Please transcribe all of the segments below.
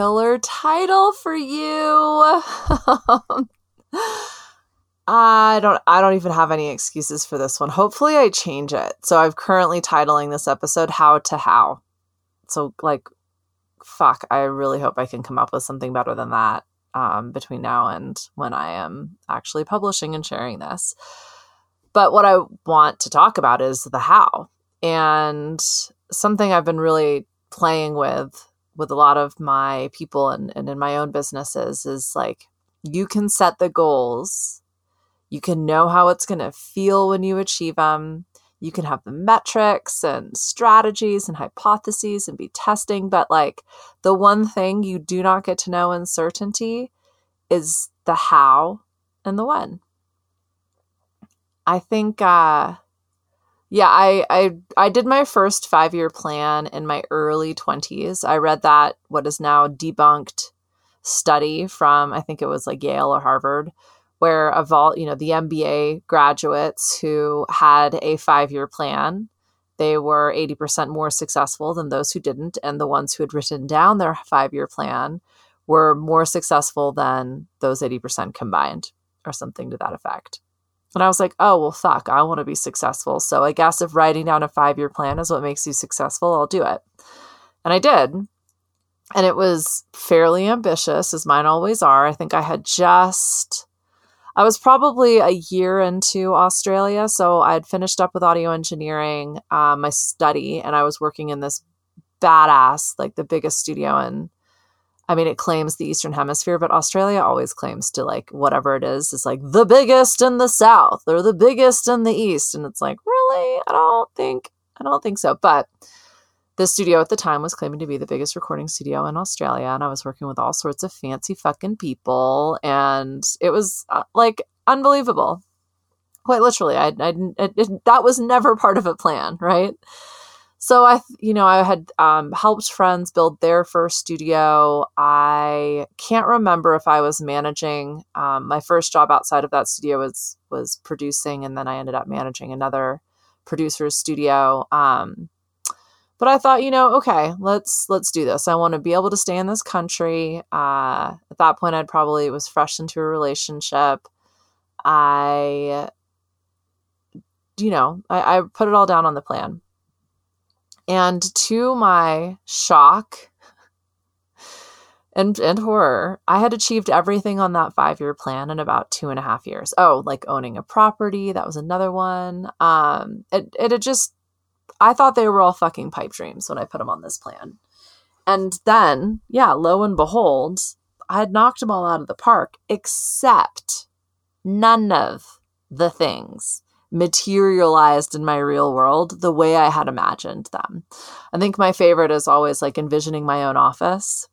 killer title for you. I don't I don't even have any excuses for this one. Hopefully I change it. So I'm currently titling this episode How to How. So like fuck, I really hope I can come up with something better than that um, between now and when I am actually publishing and sharing this. But what I want to talk about is the how. And something I've been really playing with with a lot of my people and, and in my own businesses is like you can set the goals. You can know how it's going to feel when you achieve them you can have the metrics and strategies and hypotheses and be testing but like the one thing you do not get to know in certainty is the how and the when. I think uh yeah i i i did my first 5 year plan in my early 20s i read that what is now debunked study from i think it was like yale or harvard where of all, you know, the MBA graduates who had a five year plan, they were 80% more successful than those who didn't. And the ones who had written down their five year plan were more successful than those 80% combined, or something to that effect. And I was like, oh, well, fuck, I want to be successful. So I guess if writing down a five year plan is what makes you successful, I'll do it. And I did. And it was fairly ambitious, as mine always are. I think I had just I was probably a year into Australia. So I'd finished up with audio engineering, um, my study, and I was working in this badass, like the biggest studio in, I mean, it claims the Eastern Hemisphere, but Australia always claims to like whatever it is, is like the biggest in the South or the biggest in the East. And it's like, really? I don't think, I don't think so. But the studio at the time was claiming to be the biggest recording studio in Australia, and I was working with all sorts of fancy fucking people, and it was uh, like unbelievable. Quite literally, I, I it, it, that was never part of a plan, right? So I, you know, I had um, helped friends build their first studio. I can't remember if I was managing. Um, my first job outside of that studio was was producing, and then I ended up managing another producer's studio. Um, but I thought, you know, okay, let's let's do this. I want to be able to stay in this country. Uh, at that point, I'd probably was fresh into a relationship. I, you know, I, I put it all down on the plan, and to my shock and and horror, I had achieved everything on that five year plan in about two and a half years. Oh, like owning a property, that was another one. Um, it it had just I thought they were all fucking pipe dreams when I put them on this plan. And then, yeah, lo and behold, I had knocked them all out of the park, except none of the things materialized in my real world the way I had imagined them. I think my favorite is always like envisioning my own office.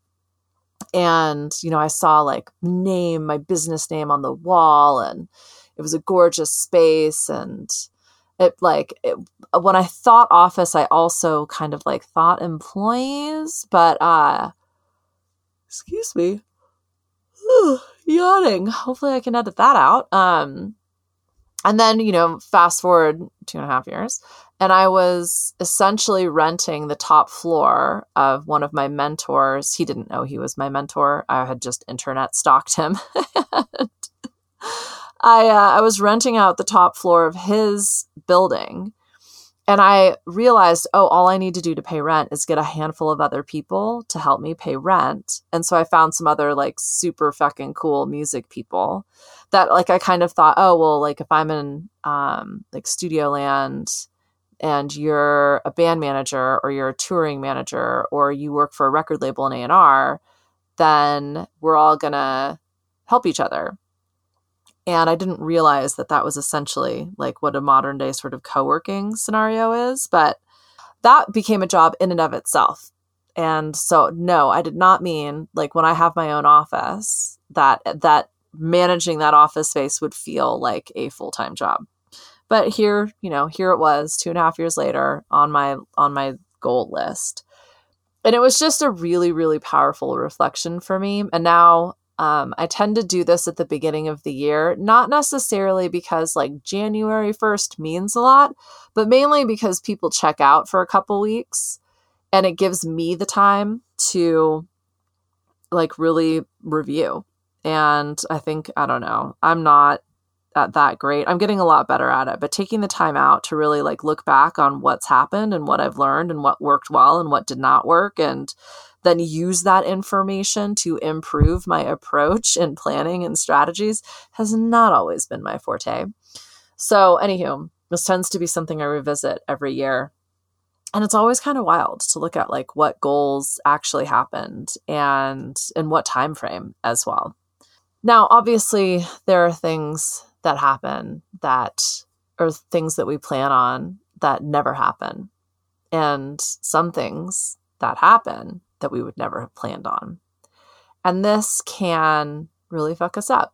And, you know, I saw like name, my business name on the wall, and it was a gorgeous space. And, it like it, when I thought office, I also kind of like thought employees, but uh excuse me. yawning. Hopefully I can edit that out. Um and then, you know, fast forward two and a half years, and I was essentially renting the top floor of one of my mentors. He didn't know he was my mentor. I had just internet stalked him. I uh, I was renting out the top floor of his building, and I realized, oh, all I need to do to pay rent is get a handful of other people to help me pay rent. And so I found some other like super fucking cool music people that like I kind of thought, oh, well, like if I'm in um, like Studio Land and you're a band manager or you're a touring manager or you work for a record label in A&R, then we're all gonna help each other and I didn't realize that that was essentially like what a modern day sort of co working scenario is. But that became a job in and of itself. And so, no, I did not mean like when I have my own office that that managing that office space would feel like a full time job. But here, you know, here it was two and a half years later on my on my goal list. And it was just a really, really powerful reflection for me. And now um, I tend to do this at the beginning of the year, not necessarily because like January 1st means a lot, but mainly because people check out for a couple weeks and it gives me the time to like really review. And I think, I don't know, I'm not at that great. I'm getting a lot better at it, but taking the time out to really like look back on what's happened and what I've learned and what worked well and what did not work and then use that information to improve my approach and planning and strategies has not always been my forte. So, anywho, this tends to be something I revisit every year. And it's always kind of wild to look at like what goals actually happened and in what time frame as well. Now, obviously, there are things that happen that are things that we plan on that never happen. And some things that happen that we would never have planned on. And this can really fuck us up.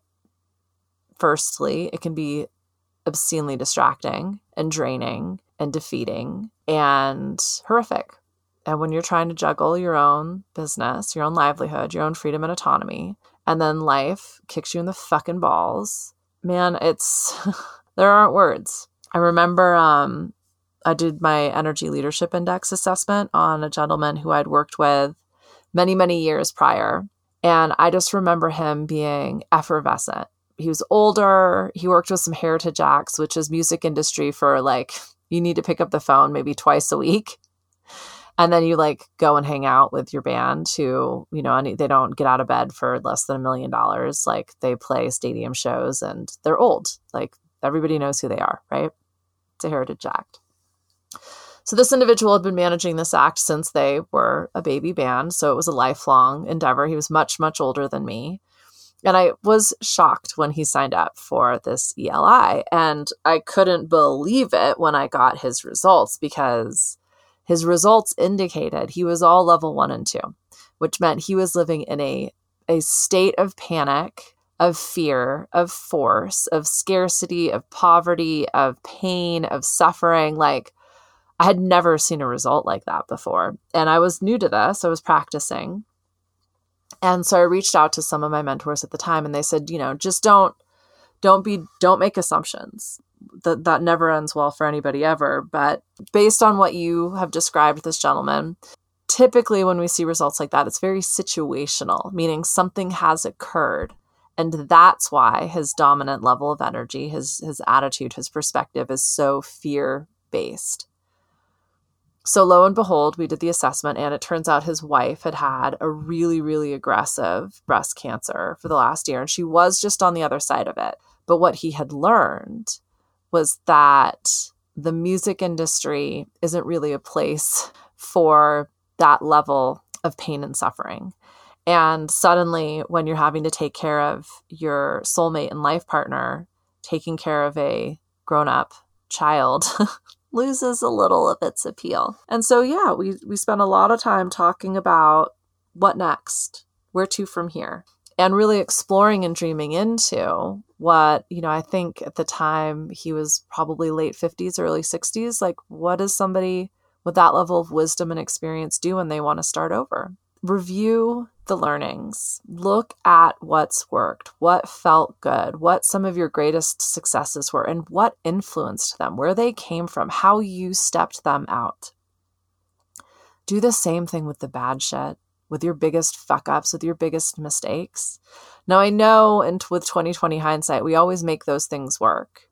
Firstly, it can be obscenely distracting and draining and defeating and horrific. And when you're trying to juggle your own business, your own livelihood, your own freedom and autonomy, and then life kicks you in the fucking balls, man, it's there aren't words. I remember um, I did my energy leadership index assessment on a gentleman who I'd worked with many, many years prior. And I just remember him being effervescent. He was older. He worked with some heritage acts, which is music industry for like, you need to pick up the phone maybe twice a week. And then you like go and hang out with your band who, you know, they don't get out of bed for less than a million dollars. Like they play stadium shows and they're old. Like everybody knows who they are, right? It's a heritage act. So this individual had been managing this act since they were a baby band. So it was a lifelong endeavor. He was much, much older than me. And I was shocked when he signed up for this ELI. And I couldn't believe it when I got his results because his results indicated he was all level one and two, which meant he was living in a, a state of panic, of fear, of force, of scarcity, of poverty, of pain, of suffering. Like, I had never seen a result like that before. And I was new to this, I was practicing. And so I reached out to some of my mentors at the time and they said, you know, just don't don't be don't make assumptions. That that never ends well for anybody ever, but based on what you have described this gentleman, typically when we see results like that, it's very situational, meaning something has occurred. And that's why his dominant level of energy, his his attitude, his perspective is so fear based. So, lo and behold, we did the assessment, and it turns out his wife had had a really, really aggressive breast cancer for the last year, and she was just on the other side of it. But what he had learned was that the music industry isn't really a place for that level of pain and suffering. And suddenly, when you're having to take care of your soulmate and life partner, taking care of a grown up child loses a little of its appeal. And so yeah, we we spent a lot of time talking about what next, where to from here, and really exploring and dreaming into what, you know, I think at the time he was probably late 50s, early 60s, like what does somebody with that level of wisdom and experience do when they want to start over? Review the learnings. Look at what's worked, what felt good, what some of your greatest successes were, and what influenced them, where they came from, how you stepped them out. Do the same thing with the bad shit, with your biggest fuck ups, with your biggest mistakes. Now, I know and with 2020 hindsight, we always make those things work.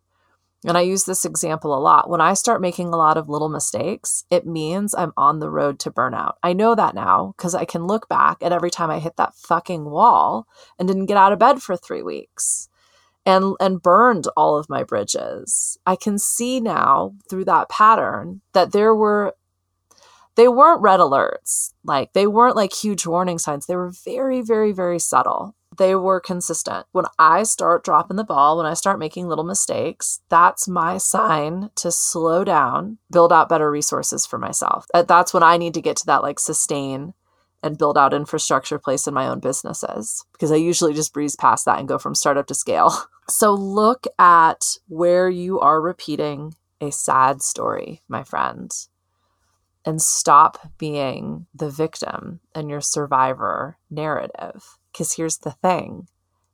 And I use this example a lot. When I start making a lot of little mistakes, it means I'm on the road to burnout. I know that now because I can look back at every time I hit that fucking wall and didn't get out of bed for three weeks and and burned all of my bridges. I can see now through that pattern that there were they weren't red alerts. Like they weren't like huge warning signs. They were very very very subtle they were consistent. When I start dropping the ball, when I start making little mistakes, that's my sign to slow down, build out better resources for myself. Uh, that's when I need to get to that like sustain and build out infrastructure place in my own businesses because I usually just breeze past that and go from startup to scale. So look at where you are repeating a sad story, my friend, and stop being the victim and your survivor narrative because here's the thing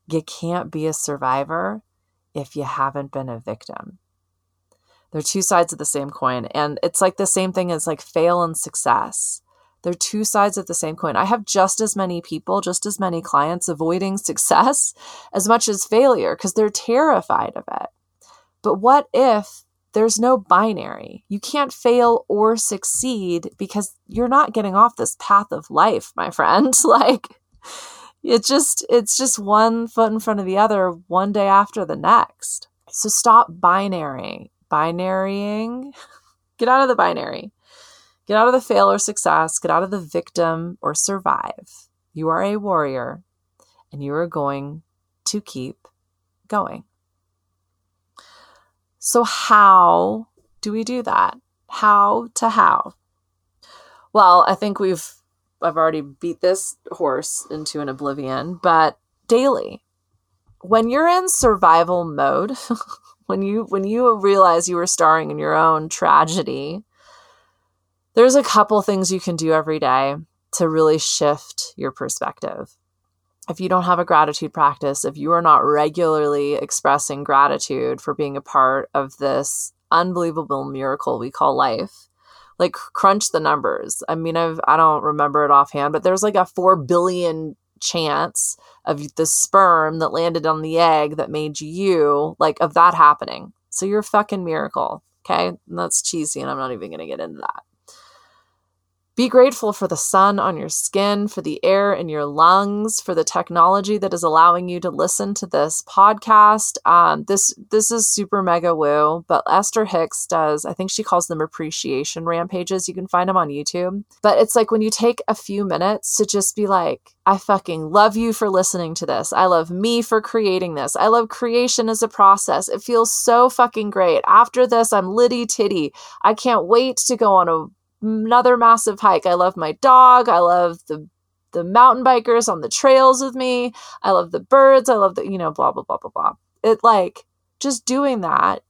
you can't be a survivor if you haven't been a victim. They're two sides of the same coin. And it's like the same thing as like fail and success. They're two sides of the same coin. I have just as many people, just as many clients avoiding success as much as failure because they're terrified of it. But what if there's no binary? You can't fail or succeed because you're not getting off this path of life, my friend. like, it's just it's just one foot in front of the other one day after the next. So stop binary binarying. Get out of the binary. Get out of the fail or success. Get out of the victim or survive. You are a warrior and you are going to keep going. So how do we do that? How to how? Well i think we've I've already beat this horse into an oblivion, but daily. When you're in survival mode, when you when you realize you were starring in your own tragedy, there's a couple things you can do every day to really shift your perspective. If you don't have a gratitude practice, if you are not regularly expressing gratitude for being a part of this unbelievable miracle we call life, like crunch the numbers. I mean, I've I don't remember it offhand, but there's like a four billion chance of the sperm that landed on the egg that made you, like of that happening. So you're a fucking miracle. Okay. And that's cheesy, and I'm not even gonna get into that. Be grateful for the sun on your skin, for the air in your lungs, for the technology that is allowing you to listen to this podcast. Um, this this is super mega woo, but Esther Hicks does. I think she calls them appreciation rampages. You can find them on YouTube. But it's like when you take a few minutes to just be like, I fucking love you for listening to this. I love me for creating this. I love creation as a process. It feels so fucking great. After this, I'm litty titty. I can't wait to go on a another massive hike. I love my dog. I love the the mountain bikers on the trails with me. I love the birds. I love the, you know, blah, blah, blah, blah, blah. It like just doing that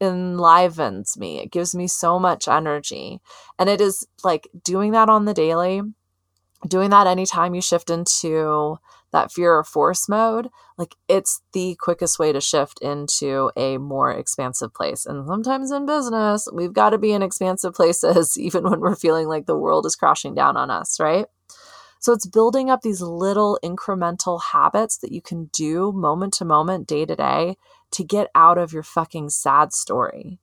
enlivens me. It gives me so much energy. And it is like doing that on the daily, doing that anytime you shift into that fear or force mode, like it's the quickest way to shift into a more expansive place. And sometimes in business, we've got to be in expansive places, even when we're feeling like the world is crashing down on us, right? So it's building up these little incremental habits that you can do moment to moment, day to day, to get out of your fucking sad story.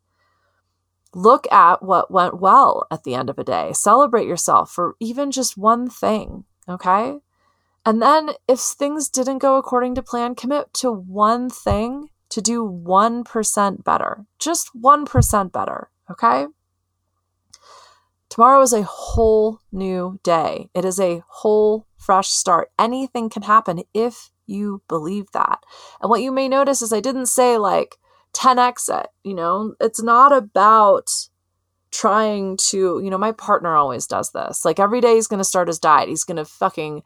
Look at what went well at the end of a day. Celebrate yourself for even just one thing, okay? And then if things didn't go according to plan, commit to one thing to do 1% better. Just 1% better, okay? Tomorrow is a whole new day. It is a whole fresh start. Anything can happen if you believe that. And what you may notice is I didn't say like 10x it, you know, it's not about trying to, you know, my partner always does this. Like every day he's going to start his diet. He's going to fucking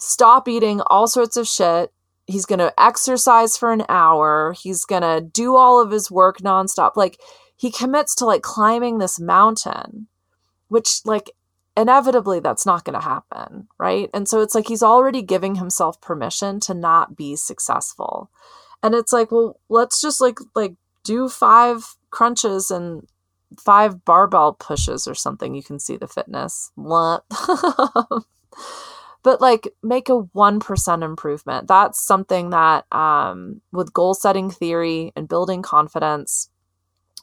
stop eating all sorts of shit. He's going to exercise for an hour. He's going to do all of his work nonstop. Like he commits to like climbing this mountain, which like inevitably that's not going to happen, right? And so it's like he's already giving himself permission to not be successful. And it's like, well, let's just like like do five crunches and five barbell pushes or something. You can see the fitness. but like make a 1% improvement. That's something that um, with goal setting theory and building confidence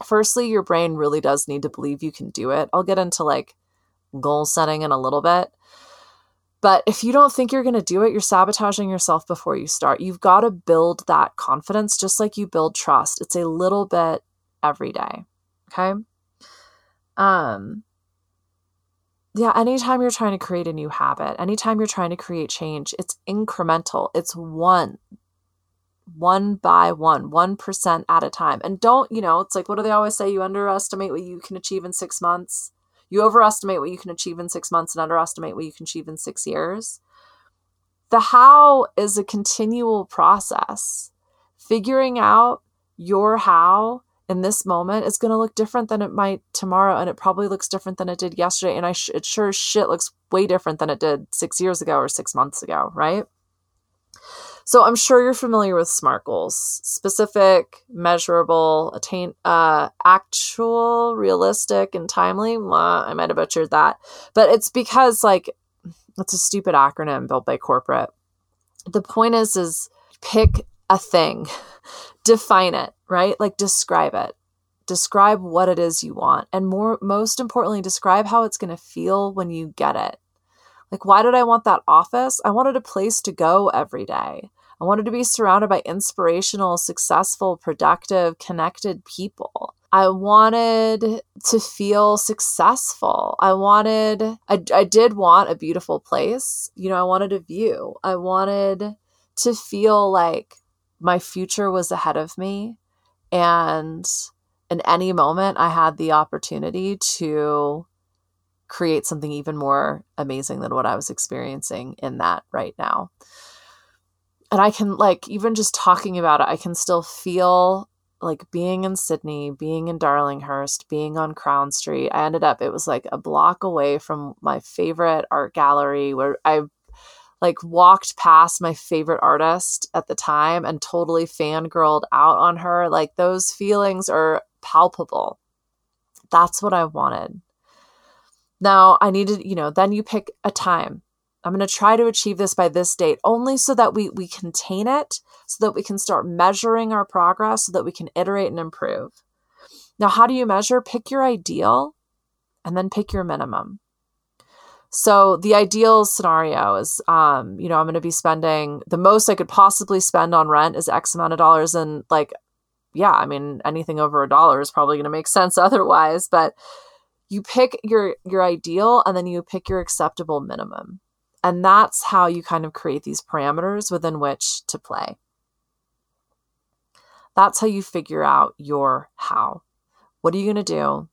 firstly your brain really does need to believe you can do it. I'll get into like goal setting in a little bit. But if you don't think you're going to do it you're sabotaging yourself before you start. You've got to build that confidence just like you build trust. It's a little bit every day okay? Um yeah, anytime you're trying to create a new habit, anytime you're trying to create change, it's incremental. It's one, one by one, 1% at a time. And don't, you know, it's like, what do they always say? You underestimate what you can achieve in six months. You overestimate what you can achieve in six months and underestimate what you can achieve in six years. The how is a continual process. Figuring out your how in this moment is going to look different than it might tomorrow and it probably looks different than it did yesterday and i sh- it sure shit looks way different than it did six years ago or six months ago right? So I'm sure you're familiar with SMART goals: specific, measurable, attain, uh, actual, realistic, and timely. Well, I might have butchered that, but it's because like it's a stupid acronym built by corporate. The point is, is pick a thing, define it, right? Like describe it. Describe what it is you want, and more, most importantly, describe how it's going to feel when you get it. Like, why did I want that office? I wanted a place to go every day. I wanted to be surrounded by inspirational, successful, productive, connected people. I wanted to feel successful. I wanted, I, I did want a beautiful place. You know, I wanted a view. I wanted to feel like my future was ahead of me. And in any moment, I had the opportunity to create something even more amazing than what I was experiencing in that right now and I can like even just talking about it, I can still feel like being in Sydney, being in Darlinghurst, being on Crown Street. I ended up it was like a block away from my favorite art gallery where I like walked past my favorite artist at the time and totally fangirled out on her. Like those feelings are palpable. That's what I wanted. Now I needed, you know, then you pick a time I'm going to try to achieve this by this date, only so that we, we contain it, so that we can start measuring our progress, so that we can iterate and improve. Now, how do you measure? Pick your ideal and then pick your minimum. So the ideal scenario is, um, you know, I'm going to be spending the most I could possibly spend on rent is X amount of dollars. And like, yeah, I mean, anything over a dollar is probably going to make sense otherwise, but you pick your, your ideal and then you pick your acceptable minimum. And that's how you kind of create these parameters within which to play. That's how you figure out your how. What are you going to do?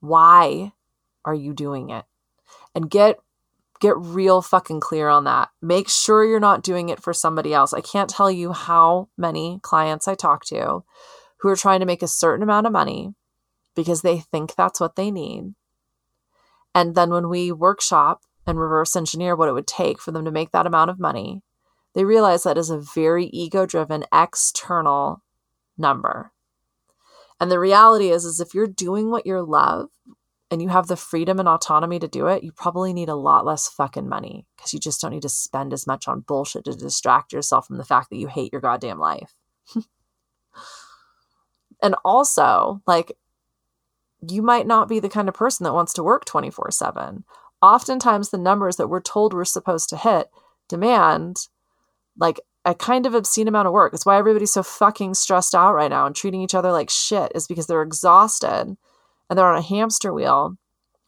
Why are you doing it? And get get real fucking clear on that. Make sure you're not doing it for somebody else. I can't tell you how many clients I talk to who are trying to make a certain amount of money because they think that's what they need. And then when we workshop and reverse engineer what it would take for them to make that amount of money, they realize that is a very ego driven external number. And the reality is, is if you're doing what you love and you have the freedom and autonomy to do it, you probably need a lot less fucking money because you just don't need to spend as much on bullshit to distract yourself from the fact that you hate your goddamn life. and also, like, you might not be the kind of person that wants to work 24 7 oftentimes the numbers that we're told we're supposed to hit demand like a kind of obscene amount of work. It's why everybody's so fucking stressed out right now and treating each other like shit is because they're exhausted and they're on a hamster wheel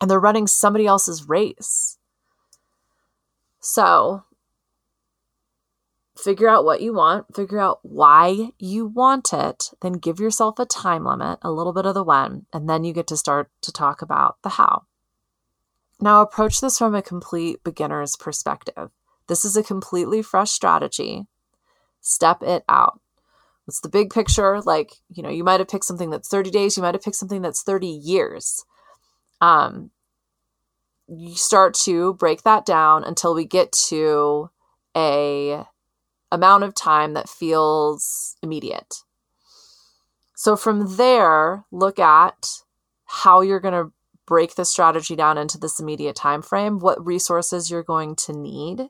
and they're running somebody else's race. So, figure out what you want, figure out why you want it, then give yourself a time limit, a little bit of the when, and then you get to start to talk about the how. Now, approach this from a complete beginner's perspective. This is a completely fresh strategy. Step it out. What's the big picture? Like, you know, you might have picked something that's 30 days, you might have picked something that's 30 years. Um, you start to break that down until we get to a amount of time that feels immediate. So from there, look at how you're going to break the strategy down into this immediate time frame, what resources you're going to need,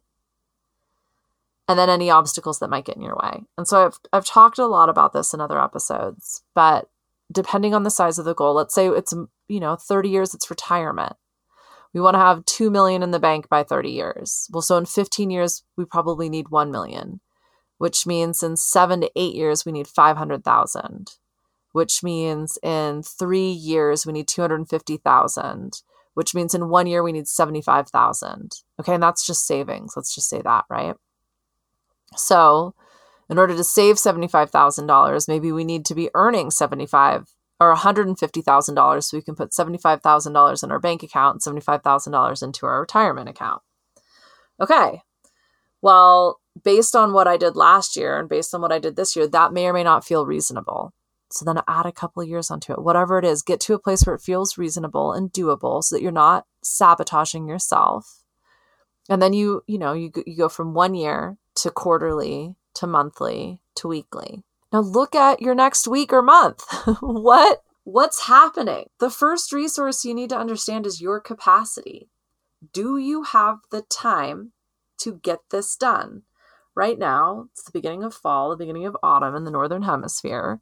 and then any obstacles that might get in your way. And so I've I've talked a lot about this in other episodes, but depending on the size of the goal, let's say it's you know 30 years it's retirement. We want to have 2 million in the bank by 30 years. Well, so in 15 years we probably need 1 million, which means in 7 to 8 years we need 500,000 which means in three years we need 250,000, which means in one year we need 75,000. Okay, and that's just savings. Let's just say that, right? So, in order to save $75,000, maybe we need to be earning 75 or $150,000 so we can put $75,000 in our bank account and $75,000 into our retirement account. Okay. Well, based on what I did last year and based on what I did this year, that may or may not feel reasonable. So then add a couple of years onto it. Whatever it is, get to a place where it feels reasonable and doable so that you're not sabotaging yourself. And then you, you know, you you go from 1 year to quarterly to monthly to weekly. Now look at your next week or month. what what's happening? The first resource you need to understand is your capacity. Do you have the time to get this done? Right now, it's the beginning of fall, the beginning of autumn in the northern hemisphere.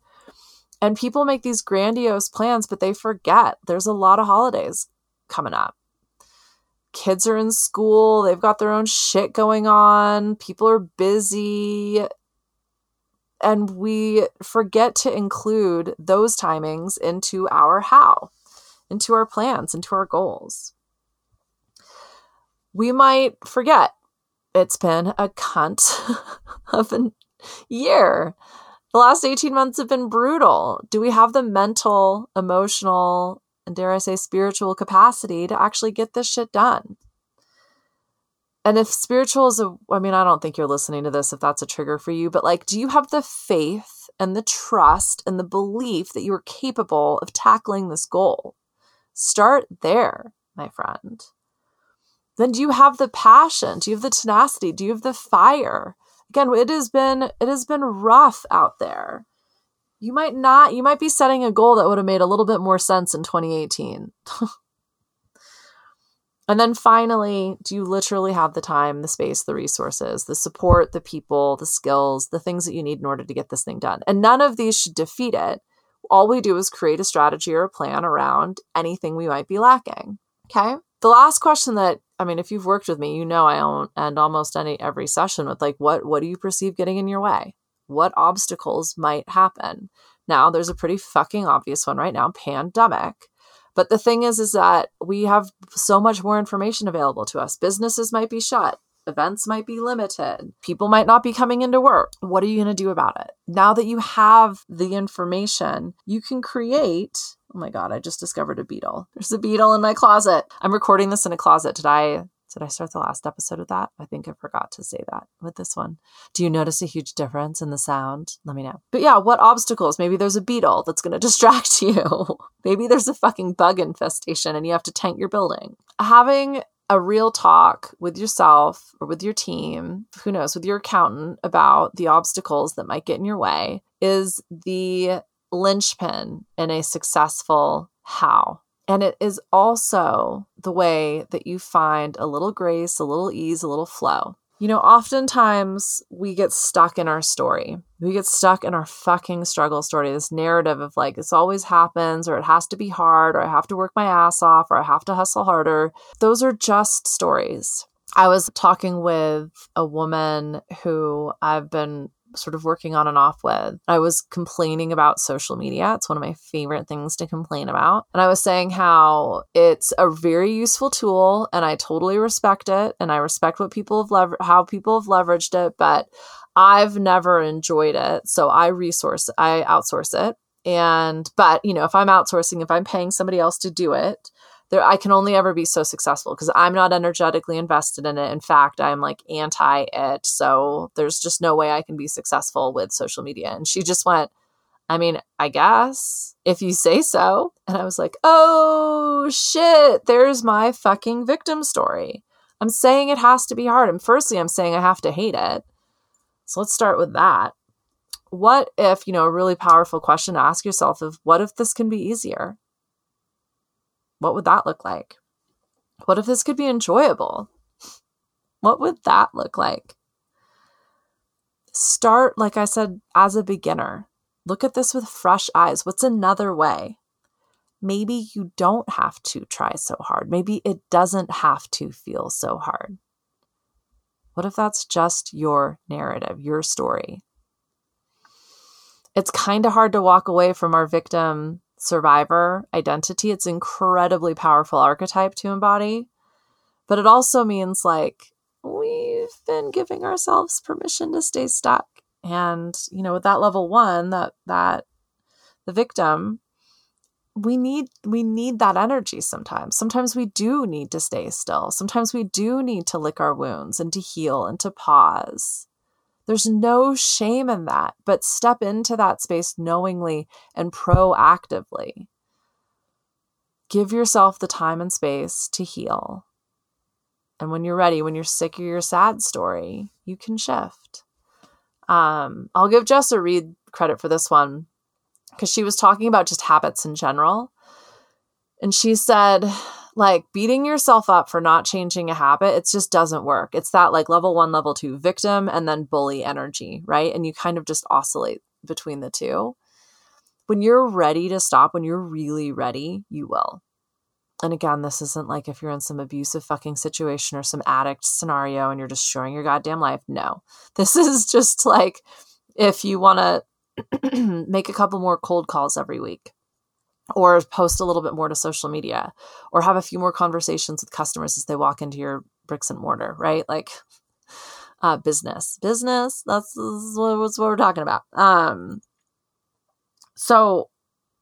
And people make these grandiose plans, but they forget there's a lot of holidays coming up. Kids are in school, they've got their own shit going on, people are busy. And we forget to include those timings into our how, into our plans, into our goals. We might forget it's been a cunt of a year. The last 18 months have been brutal. Do we have the mental, emotional, and dare I say spiritual capacity to actually get this shit done? And if spiritual is a, I mean, I don't think you're listening to this if that's a trigger for you, but like, do you have the faith and the trust and the belief that you are capable of tackling this goal? Start there, my friend. Then do you have the passion? Do you have the tenacity? Do you have the fire? Again it has been it has been rough out there you might not you might be setting a goal that would have made a little bit more sense in 2018 and then finally do you literally have the time the space the resources the support the people the skills the things that you need in order to get this thing done? And none of these should defeat it. All we do is create a strategy or a plan around anything we might be lacking okay? The last question that I mean, if you've worked with me, you know I end almost any every session with like, what what do you perceive getting in your way? What obstacles might happen? Now, there's a pretty fucking obvious one right now, pandemic. But the thing is, is that we have so much more information available to us. Businesses might be shut. Events might be limited. People might not be coming into work. What are you going to do about it? Now that you have the information, you can create Oh my god, I just discovered a beetle. There's a beetle in my closet. I'm recording this in a closet. Did I did I start the last episode with that? I think I forgot to say that with this one. Do you notice a huge difference in the sound? Let me know. But yeah, what obstacles? Maybe there's a beetle that's going to distract you. Maybe there's a fucking bug infestation and you have to tank your building. Having a real talk with yourself or with your team, who knows, with your accountant about the obstacles that might get in your way is the linchpin in a successful how. And it is also the way that you find a little grace, a little ease, a little flow. You know, oftentimes we get stuck in our story. We get stuck in our fucking struggle story, this narrative of like, this always happens, or it has to be hard, or I have to work my ass off, or I have to hustle harder. Those are just stories. I was talking with a woman who I've been sort of working on and off with. I was complaining about social media. It's one of my favorite things to complain about. And I was saying how it's a very useful tool and I totally respect it and I respect what people have lever- how people have leveraged it, but I've never enjoyed it. So I resource I outsource it. And but, you know, if I'm outsourcing, if I'm paying somebody else to do it, there I can only ever be so successful because I'm not energetically invested in it. In fact, I'm like anti it. So there's just no way I can be successful with social media. And she just went, I mean, I guess if you say so. And I was like, oh shit, there's my fucking victim story. I'm saying it has to be hard. And firstly, I'm saying I have to hate it. So let's start with that. What if, you know, a really powerful question to ask yourself of what if this can be easier? What would that look like? What if this could be enjoyable? What would that look like? Start, like I said, as a beginner. Look at this with fresh eyes. What's another way? Maybe you don't have to try so hard. Maybe it doesn't have to feel so hard. What if that's just your narrative, your story? It's kind of hard to walk away from our victim survivor identity. It's incredibly powerful archetype to embody. But it also means like we've been giving ourselves permission to stay stuck. And, you know, with that level one, that that the victim, we need we need that energy sometimes. Sometimes we do need to stay still. Sometimes we do need to lick our wounds and to heal and to pause. There's no shame in that, but step into that space knowingly and proactively. Give yourself the time and space to heal. And when you're ready, when you're sick of your sad story, you can shift. Um, I'll give Jessa Reed credit for this one because she was talking about just habits in general. And she said, like beating yourself up for not changing a habit, it just doesn't work. It's that like level one, level two victim and then bully energy, right? And you kind of just oscillate between the two. When you're ready to stop, when you're really ready, you will. And again, this isn't like if you're in some abusive fucking situation or some addict scenario and you're destroying your goddamn life. No. This is just like if you want to make a couple more cold calls every week or post a little bit more to social media or have a few more conversations with customers as they walk into your bricks and mortar, right? Like uh, business, business. That's, that's what we're talking about. Um, so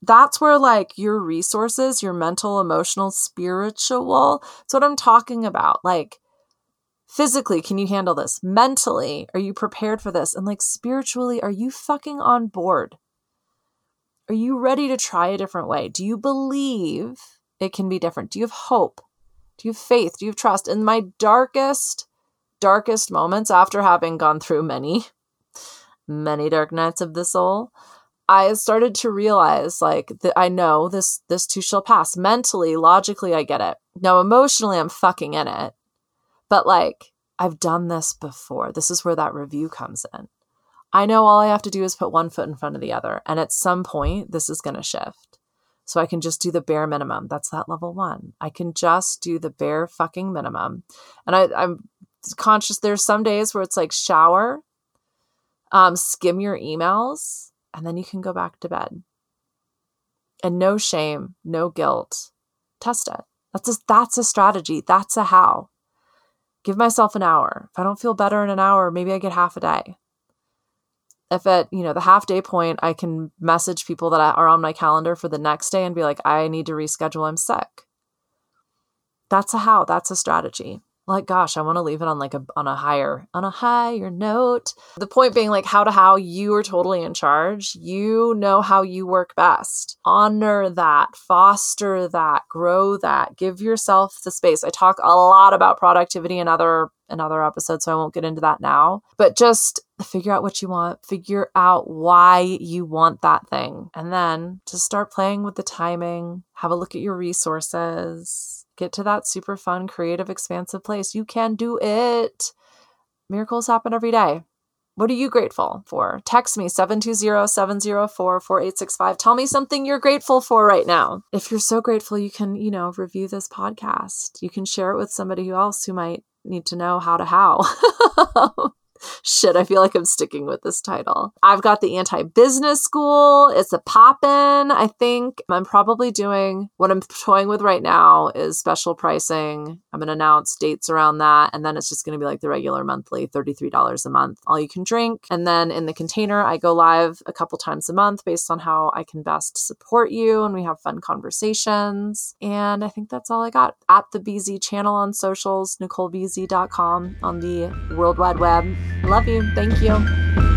that's where like your resources, your mental, emotional, spiritual, it's what I'm talking about. Like physically, can you handle this? Mentally, are you prepared for this? And like spiritually, are you fucking on board? Are you ready to try a different way? Do you believe it can be different? Do you have hope? Do you have faith? Do you have trust? In my darkest, darkest moments, after having gone through many, many dark nights of the soul, I started to realize like that I know this this too shall pass. Mentally, logically, I get it. Now emotionally, I'm fucking in it. But like I've done this before. This is where that review comes in. I know all I have to do is put one foot in front of the other. And at some point, this is going to shift. So I can just do the bare minimum. That's that level one. I can just do the bare fucking minimum. And I, I'm conscious there's some days where it's like shower, um, skim your emails, and then you can go back to bed. And no shame, no guilt. Test it. That's a, that's a strategy. That's a how. Give myself an hour. If I don't feel better in an hour, maybe I get half a day. If at, you know, the half day point, I can message people that are on my calendar for the next day and be like, I need to reschedule, I'm sick. That's a how, that's a strategy. Like gosh i want to leave it on like a on a higher on a higher note. The point being like how to how you are totally in charge. You know how you work best. Honor that foster that grow that give yourself the space. I talk a lot about productivity and other in episode, so i won't get into that now but just figure out what you want figure out why you want that thing and then just start playing with the timing have a look at your resources Get to that super fun, creative, expansive place. You can do it. Miracles happen every day. What are you grateful for? Text me 720-704-4865. Tell me something you're grateful for right now. If you're so grateful, you can, you know, review this podcast. You can share it with somebody else who might need to know how to how. Shit, I feel like I'm sticking with this title. I've got the anti business school. It's a poppin'. I think I'm probably doing what I'm toying with right now is special pricing. I'm going to announce dates around that. And then it's just going to be like the regular monthly $33 a month, all you can drink. And then in the container, I go live a couple times a month based on how I can best support you. And we have fun conversations. And I think that's all I got at the BZ channel on socials, NicoleBZ.com on the World Wide Web. Love you. Thank you.